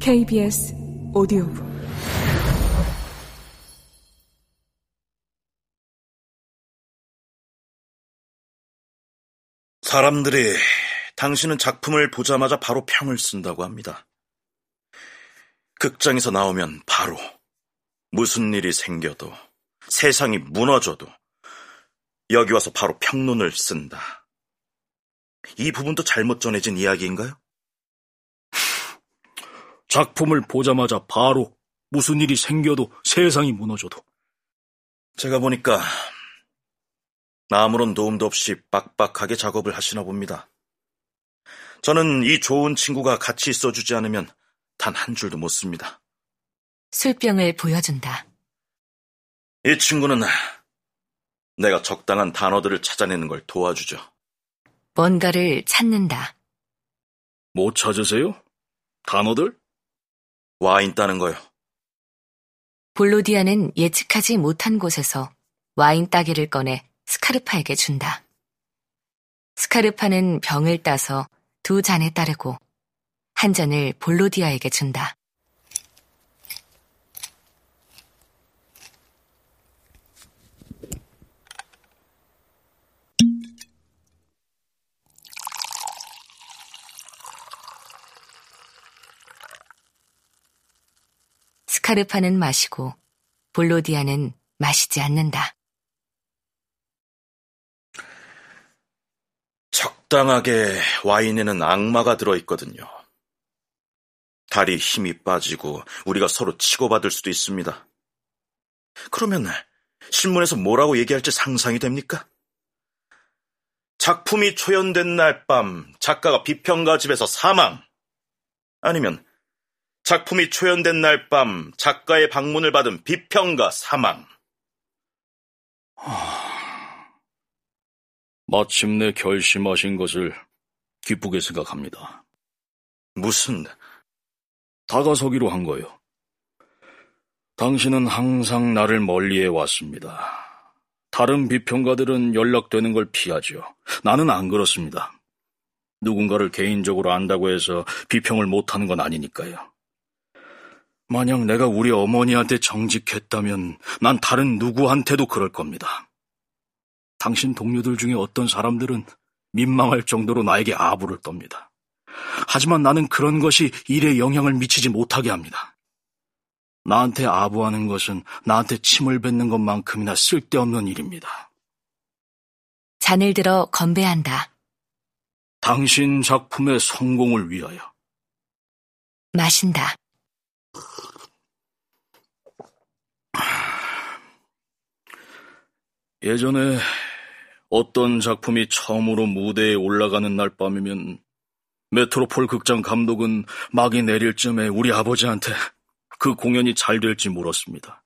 KBS 오디오북 사람들이 당신은 작품을 보자마자 바로 평을 쓴다고 합니다. 극장에서 나오면 바로 무슨 일이 생겨도 세상이 무너져도 여기 와서 바로 평론을 쓴다. 이 부분도 잘못 전해진 이야기인가요? 작품을 보자마자 바로 무슨 일이 생겨도 세상이 무너져도. 제가 보니까 아무런 도움도 없이 빡빡하게 작업을 하시나 봅니다. 저는 이 좋은 친구가 같이 있어주지 않으면 단 한 줄도 못 씁니다. 술병을 보여준다. 이 친구는 내가 적당한 단어들을 찾아내는 걸 도와주죠. 뭔가를 찾는다. 못 찾으세요? 단어들? 와인 따는 거요. 볼로디아는 예측하지 못한 곳에서 와인 따기를 꺼내 스카르파에게 준다. 스카르파는 병을 따서 두 잔에 따르고 한 잔을 볼로디아에게 준다. 카르파는 마시고 볼로디아는 마시지 않는다. 적당하게 와인에는 악마가 들어있거든요. 다리 힘이 빠지고 우리가 서로 치고받을 수도 있습니다. 그러면 신문에서 뭐라고 얘기할지 상상이 됩니까? 작품이 초연된 날 밤 작가가 비평가 집에서 사망. 아니면 작품이 초연된 날 밤 작가의 방문을 받은 비평가 사망. 마침내 결심하신 것을 기쁘게 생각합니다. 무슨 다가서기로 한 거요. 당신은 항상 나를 멀리해 왔습니다. 다른 비평가들은 연락되는 걸 피하죠. 나는 안 그렇습니다. 누군가를 개인적으로 안다고 해서 비평을 못하는 건 아니니까요. 만약 내가 우리 어머니한테 정직했다면 난 다른 누구한테도 그럴 겁니다. 당신 동료들 중에 어떤 사람들은 민망할 정도로 나에게 아부를 떱니다. 하지만 나는 그런 것이 일에 영향을 미치지 못하게 합니다. 나한테 아부하는 것은 나한테 침을 뱉는 것만큼이나 쓸데없는 일입니다. 잔을 들어 건배한다. 당신 작품의 성공을 위하여. 마신다. 예전에 어떤 작품이 처음으로 무대에 올라가는 날 밤이면 메트로폴 극장 감독은 막이 내릴 쯤에 우리 아버지한테 그 공연이 잘 될지 물었습니다.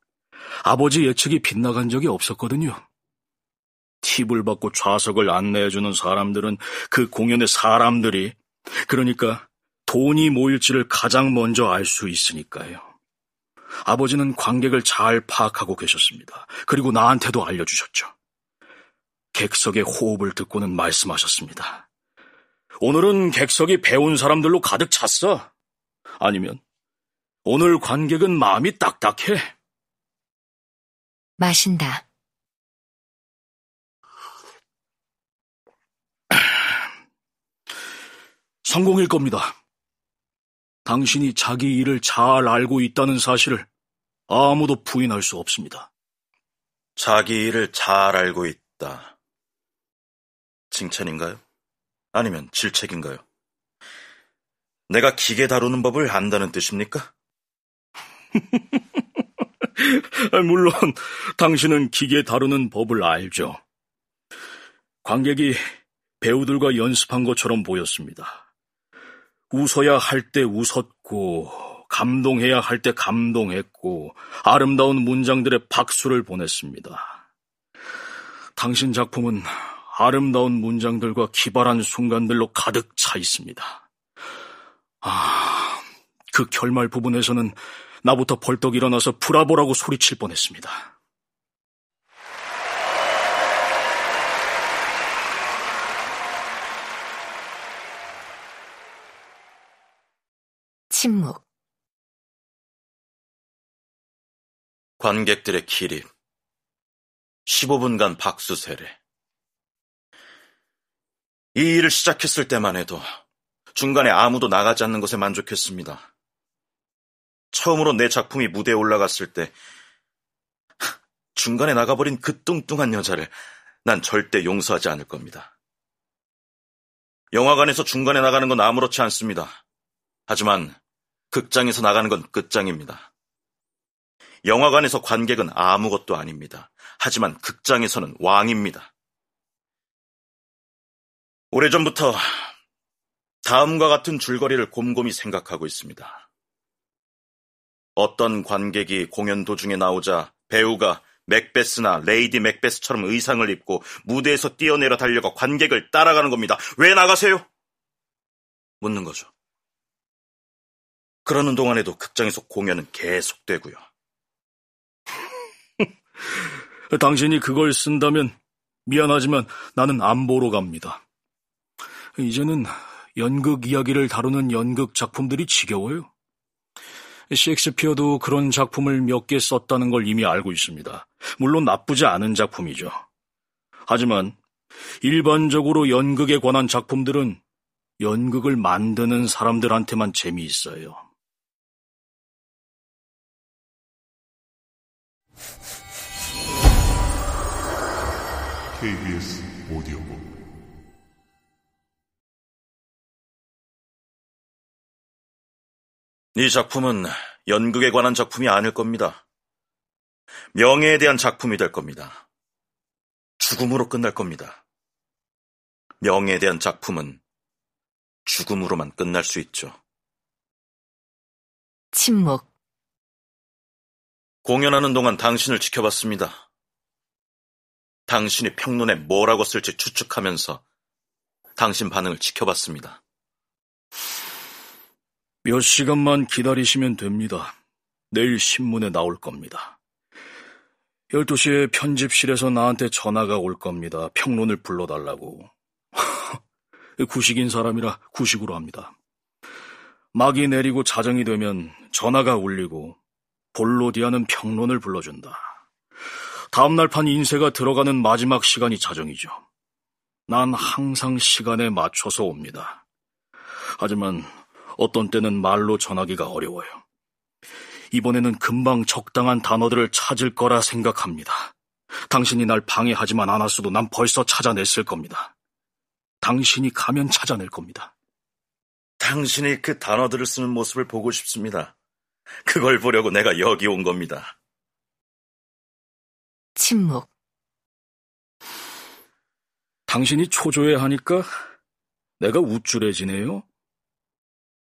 아버지 예측이 빗나간 적이 없었거든요. 팁을 받고 좌석을 안내해주는 사람들은 그 공연의 사람들이, 그러니까 돈이 모일지를 가장 먼저 알 수 있으니까요. 아버지는 관객을 잘 파악하고 계셨습니다. 그리고 나한테도 알려주셨죠. 객석의 호흡을 듣고는 말씀하셨습니다. 오늘은 객석이 배운 사람들로 가득 찼어. 아니면 오늘 관객은 마음이 딱딱해. 마신다. 성공일 겁니다. 당신이 자기 일을 잘 알고 있다는 사실을 아무도 부인할 수 없습니다. 자기 일을 잘 알고 있다. 칭찬인가요? 아니면 질책인가요? 내가 기계 다루는 법을 안다는 뜻입니까? 물론 당신은 기계 다루는 법을 알죠. 관객이 배우들과 연습한 것처럼 보였습니다. 웃어야 할 때 웃었고, 감동해야 할 때 감동했고, 아름다운 문장들의 박수를 보냈습니다. 당신 작품은 아름다운 문장들과 기발한 순간들로 가득 차 있습니다. 아, 그 결말 부분에서는 나부터 벌떡 일어나서 브라보라고 소리칠 뻔했습니다. 침묵. 관객들의 기립. 15분간 박수 세례. 이 일을 시작했을 때만 해도 중간에 아무도 나가지 않는 것에 만족했습니다. 처음으로 내 작품이 무대에 올라갔을 때 중간에 나가버린 그 뚱뚱한 여자를 난 절대 용서하지 않을 겁니다. 영화관에서 중간에 나가는 건 아무렇지 않습니다. 하지만 극장에서 나가는 건 끝장입니다. 영화관에서 관객은 아무것도 아닙니다. 하지만 극장에서는 왕입니다. 오래전부터 다음과 같은 줄거리를 곰곰이 생각하고 있습니다. 어떤 관객이 공연 도중에 나오자 배우가 맥베스나 레이디 맥베스처럼 의상을 입고 무대에서 뛰어내려 달려가 관객을 따라가는 겁니다. 왜 나가세요? 묻는 거죠. 그러는 동안에도 극장에서 공연은 계속되고요. 당신이 그걸 쓴다면 미안하지만 나는 안 보러 갑니다. 이제는 연극 이야기를 다루는 연극 작품들이 지겨워요. 셰익스피어도 그런 작품을 몇 개 썼다는 걸 이미 알고 있습니다. 물론 나쁘지 않은 작품이죠. 하지만 일반적으로 연극에 관한 작품들은 연극을 만드는 사람들한테만 재미있어요. KBS 오디오북 이 작품은 연극에 관한 작품이 아닐 겁니다. 명예에 대한 작품이 될 겁니다. 죽음으로 끝날 겁니다. 명예에 대한 작품은 죽음으로만 끝날 수 있죠. 침묵. 공연하는 동안 당신을 지켜봤습니다. 당신이 평론에 뭐라고 쓸지 추측하면서 당신 반응을 지켜봤습니다. 몇 시간만 기다리시면 됩니다. 내일 신문에 나올 겁니다. 12시에 편집실에서 나한테 전화가 올 겁니다. 평론을 불러달라고. 구식인 사람이라 구식으로 합니다. 막이 내리고 자정이 되면 전화가 울리고 볼로디아는 평론을 불러준다. 다음날 판 인쇄가 들어가는 마지막 시간이 자정이죠. 난 항상 시간에 맞춰서 옵니다. 하지만 어떤 때는 말로 전하기가 어려워요. 이번에는 금방 적당한 단어들을 찾을 거라 생각합니다. 당신이 날 방해하지만 않았어도 난 벌써 찾아냈을 겁니다. 당신이 가면 찾아낼 겁니다. 당신이 그 단어들을 쓰는 모습을 보고 싶습니다. 그걸 보려고 내가 여기 온 겁니다. 침묵. 당신이 초조해 하니까 내가 우쭐해지네요.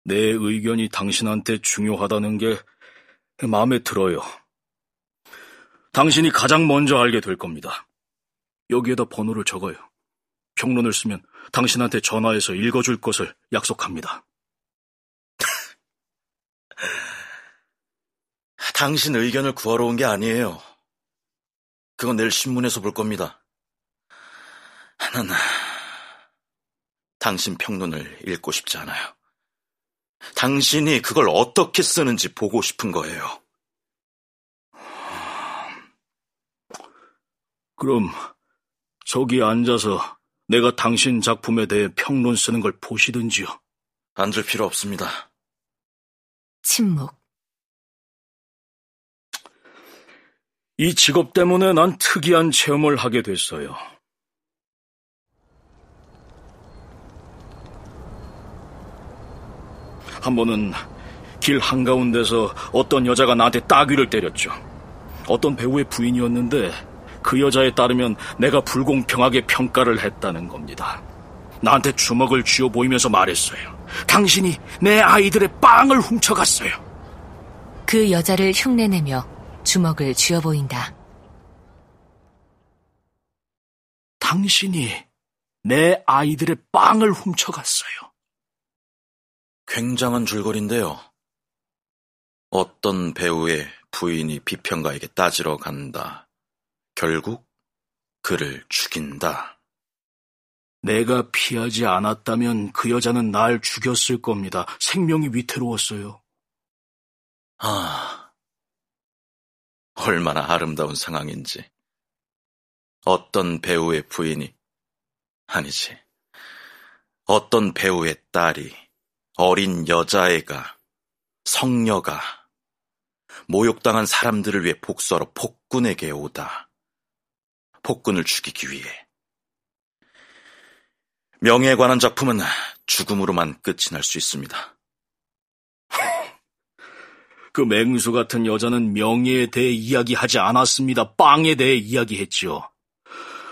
내 의견이 당신한테 중요하다는 게 마음에 들어요. 당신이 가장 먼저 알게 될 겁니다. 여기에다 번호를 적어요. 평론을 쓰면 당신한테 전화해서 읽어줄 것을 약속합니다. 당신 의견을 구하러 온 게 아니에요. 그건 내일 신문에서 볼 겁니다. 난 당신 평론을 읽고 싶지 않아요. 당신이 그걸 어떻게 쓰는지 보고 싶은 거예요. 그럼 저기 앉아서 내가 당신 작품에 대해 평론 쓰는 걸 보시든지요. 앉을 필요 없습니다. 침묵. 이 직업 때문에 난 특이한 체험을 하게 됐어요. 한 번은 길 한가운데서 어떤 여자가 나한테 따귀를 때렸죠. 어떤 배우의 부인이었는데 그 여자에 따르면 내가 불공평하게 평가를 했다는 겁니다. 나한테 주먹을 쥐어 보이면서 말했어요. 당신이 내 아이들의 빵을 훔쳐갔어요. 그 여자를 흉내내며 주먹을 쥐어 보인다. 당신이 내 아이들의 빵을 훔쳐갔어요. 굉장한 줄거리인데요. 어떤 배우의 부인이 비평가에게 따지러 간다. 결국 그를 죽인다. 내가 피하지 않았다면 그 여자는 날 죽였을 겁니다. 생명이 위태로웠어요. 아, 얼마나 아름다운 상황인지. 어떤 배우의 부인이, 아니지. 어떤 배우의 딸이, 어린 여자애가, 성녀가, 모욕당한 사람들을 위해 복수하러 폭군에게 오다. 폭군을 죽이기 위해. 명예에 관한 작품은 죽음으로만 끝이 날 수 있습니다. 그 맹수 같은 여자는 명예에 대해 이야기하지 않았습니다. 빵에 대해 이야기했지요.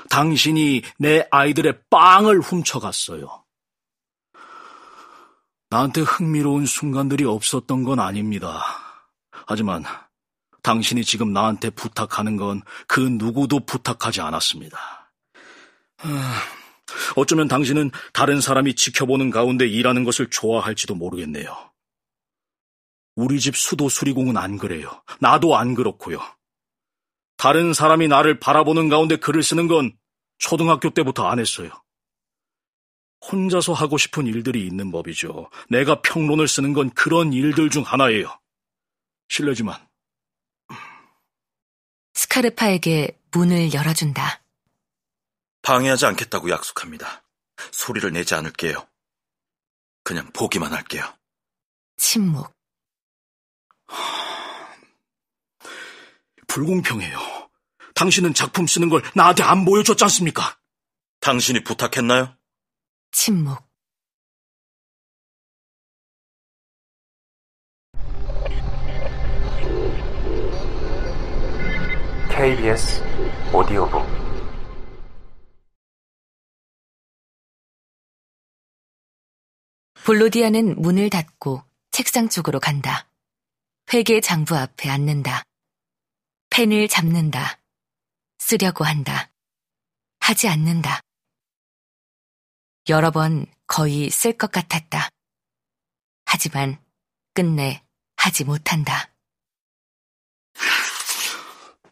당신이 내 아이들의 빵을 훔쳐갔어요. 나한테 흥미로운 순간들이 없었던 건 아닙니다. 하지만 당신이 지금 나한테 부탁하는 건 그 누구도 부탁하지 않았습니다. 어쩌면 당신은 다른 사람이 지켜보는 가운데 일하는 것을 좋아할지도 모르겠네요. 우리 집 수도 수리공은 안 그래요. 나도 안 그렇고요. 다른 사람이 나를 바라보는 가운데 글을 쓰는 건 초등학교 때부터 안 했어요. 혼자서 하고 싶은 일들이 있는 법이죠. 내가 평론을 쓰는 건 그런 일들 중 하나예요. 실례지만. 스카르파에게 문을 열어준다. 방해하지 않겠다고 약속합니다. 소리를 내지 않을게요. 그냥 보기만 할게요. 침묵. 불공평해요. 당신은 작품 쓰는 걸 나한테 안 보여줬지 않습니까? 당신이 부탁했나요? 침묵. KBS 오디오북 볼로디아는 문을 닫고 책상 쪽으로 간다. 회계 장부 앞에 앉는다. 펜을 잡는다. 쓰려고 한다. 하지 않는다. 여러 번 거의 쓸 것 같았다. 하지만 끝내 하지 못한다.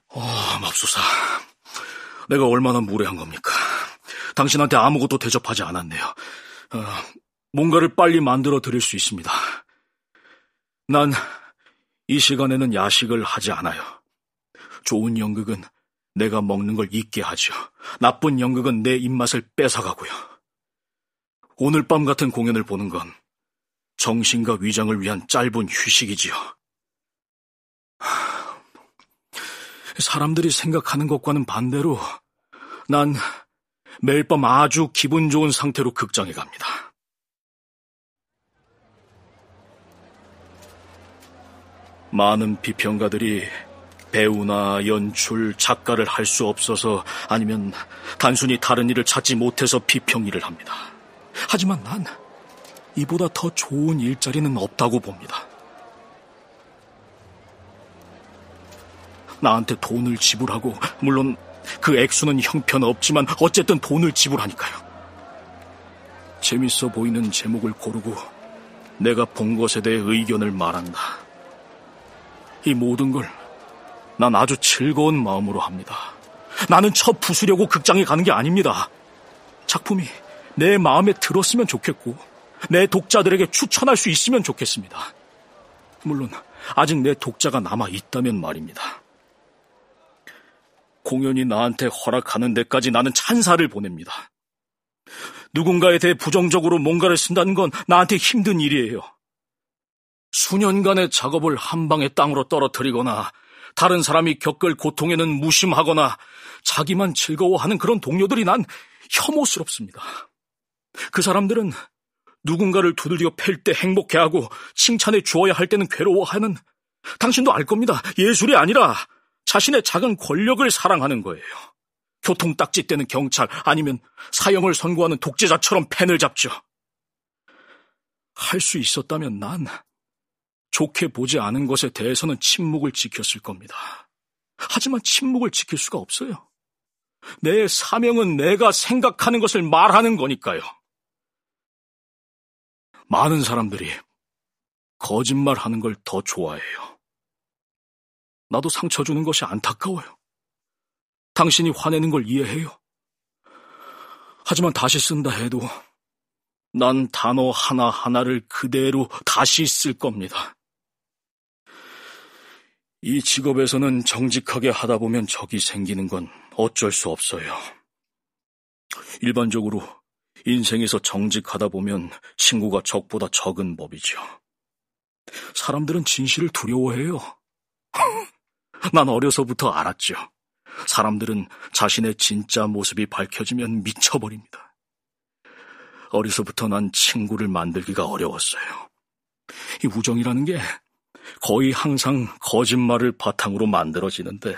어, 맙소사. 내가 얼마나 무례한 겁니까? 당신한테 아무것도 대접하지 않았네요. 어, 뭔가를 빨리 만들어 드릴 수 있습니다. 난 이 시간에는 야식을 하지 않아요. 좋은 연극은 내가 먹는 걸 잊게 하죠. 나쁜 연극은 내 입맛을 뺏어가고요. 오늘 밤 같은 공연을 보는 건 정신과 위장을 위한 짧은 휴식이지요. 사람들이 생각하는 것과는 반대로 난 매일 밤 아주 기분 좋은 상태로 극장에 갑니다. 많은 비평가들이 배우나 연출, 작가를 할 수 없어서 아니면 단순히 다른 일을 찾지 못해서 비평 일을 합니다. 하지만 난 이보다 더 좋은 일자리는 없다고 봅니다. 나한테 돈을 지불하고, 물론 그 액수는 형편없지만 어쨌든 돈을 지불하니까요. 재밌어 보이는 제목을 고르고 내가 본 것에 대해 의견을 말한다. 이 모든 걸 난 아주 즐거운 마음으로 합니다. 나는 첫 부수려고 극장에 가는 게 아닙니다. 작품이 내 마음에 들었으면 좋겠고, 내 독자들에게 추천할 수 있으면 좋겠습니다. 물론, 아직 내 독자가 남아 있다면 말입니다. 공연이 나한테 허락하는 데까지 나는 찬사를 보냅니다. 누군가에 대해 부정적으로 뭔가를 쓴다는 건 나한테 힘든 일이에요. 수년간의 작업을 한 방에 땅으로 떨어뜨리거나 다른 사람이 겪을 고통에는 무심하거나 자기만 즐거워하는 그런 동료들이 난 혐오스럽습니다. 그 사람들은 누군가를 두들겨 팰 때 행복해하고 칭찬해 주어야 할 때는 괴로워하는 당신도 알 겁니다. 예술이 아니라 자신의 작은 권력을 사랑하는 거예요. 교통 딱지 떼는 경찰 아니면 사형을 선고하는 독재자처럼 펜을 잡죠. 할 수 있었다면 난 좋게 보지 않은 것에 대해서는 침묵을 지켰을 겁니다. 하지만 침묵을 지킬 수가 없어요. 내 사명은 내가 생각하는 것을 말하는 거니까요. 많은 사람들이 거짓말 하는 걸 더 좋아해요. 나도 상처 주는 것이 안타까워요. 당신이 화내는 걸 이해해요. 하지만 다시 쓴다 해도 난 단어 하나하나를 그대로 다시 쓸 겁니다. 이 직업에서는 정직하게 하다 보면 적이 생기는 건 어쩔 수 없어요. 일반적으로 인생에서 정직하다 보면 친구가 적보다 적은 법이죠. 사람들은 진실을 두려워해요. 난 어려서부터 알았죠. 사람들은 자신의 진짜 모습이 밝혀지면 미쳐버립니다. 어려서부터 난 친구를 만들기가 어려웠어요. 이 우정이라는 게 거의 항상 거짓말을 바탕으로 만들어지는데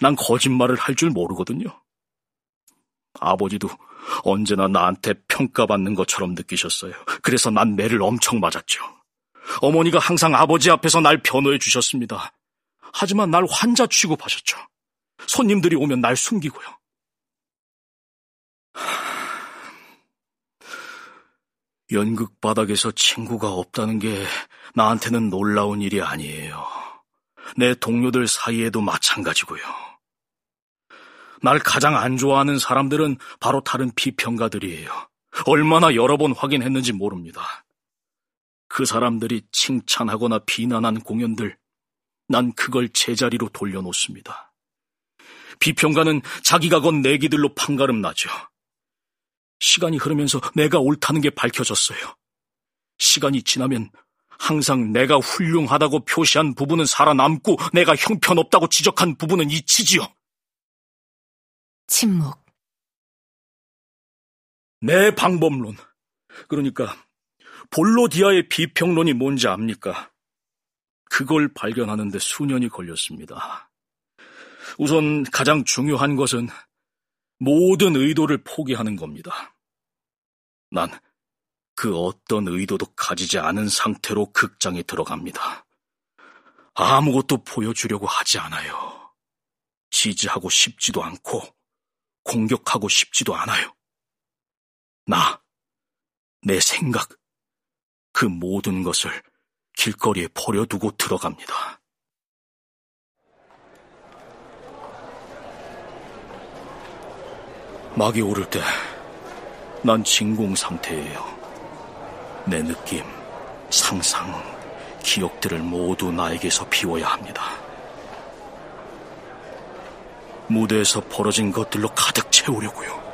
난 거짓말을 할 줄 모르거든요. 아버지도 언제나 나한테 평가받는 것처럼 느끼셨어요. 그래서 난 매를 엄청 맞았죠. 어머니가 항상 아버지 앞에서 날 변호해 주셨습니다. 하지만 날 환자 취급하셨죠. 손님들이 오면 날 숨기고요. 연극 바닥에서 친구가 없다는 게 나한테는 놀라운 일이 아니에요. 내 동료들 사이에도 마찬가지고요. 날 가장 안 좋아하는 사람들은 바로 다른 비평가들이에요. 얼마나 여러 번 확인했는지 모릅니다. 그 사람들이 칭찬하거나 비난한 공연들, 난 그걸 제자리로 돌려놓습니다. 비평가는 자기가 건 내기들로 판가름 나죠. 시간이 흐르면서 내가 옳다는 게 밝혀졌어요. 시간이 지나면 항상 내가 훌륭하다고 표시한 부분은 살아남고 내가 형편없다고 지적한 부분은 잊히지요. 침묵. 내 방법론. 그러니까 볼로디아의 비평론이 뭔지 압니까? 그걸 발견하는데 수년이 걸렸습니다. 우선 가장 중요한 것은 모든 의도를 포기하는 겁니다. 난 그 어떤 의도도 가지지 않은 상태로 극장에 들어갑니다. 아무것도 보여주려고 하지 않아요. 지지하고 싶지도 않고 공격하고 싶지도 않아요. 나, 내 생각, 그 모든 것을 길거리에 버려두고 들어갑니다. 막이 오를 때 난 진공 상태예요. 내 느낌, 상상, 기억들을 모두 나에게서 비워야 합니다. 무대에서 벌어진 것들로 가득 채우려고요.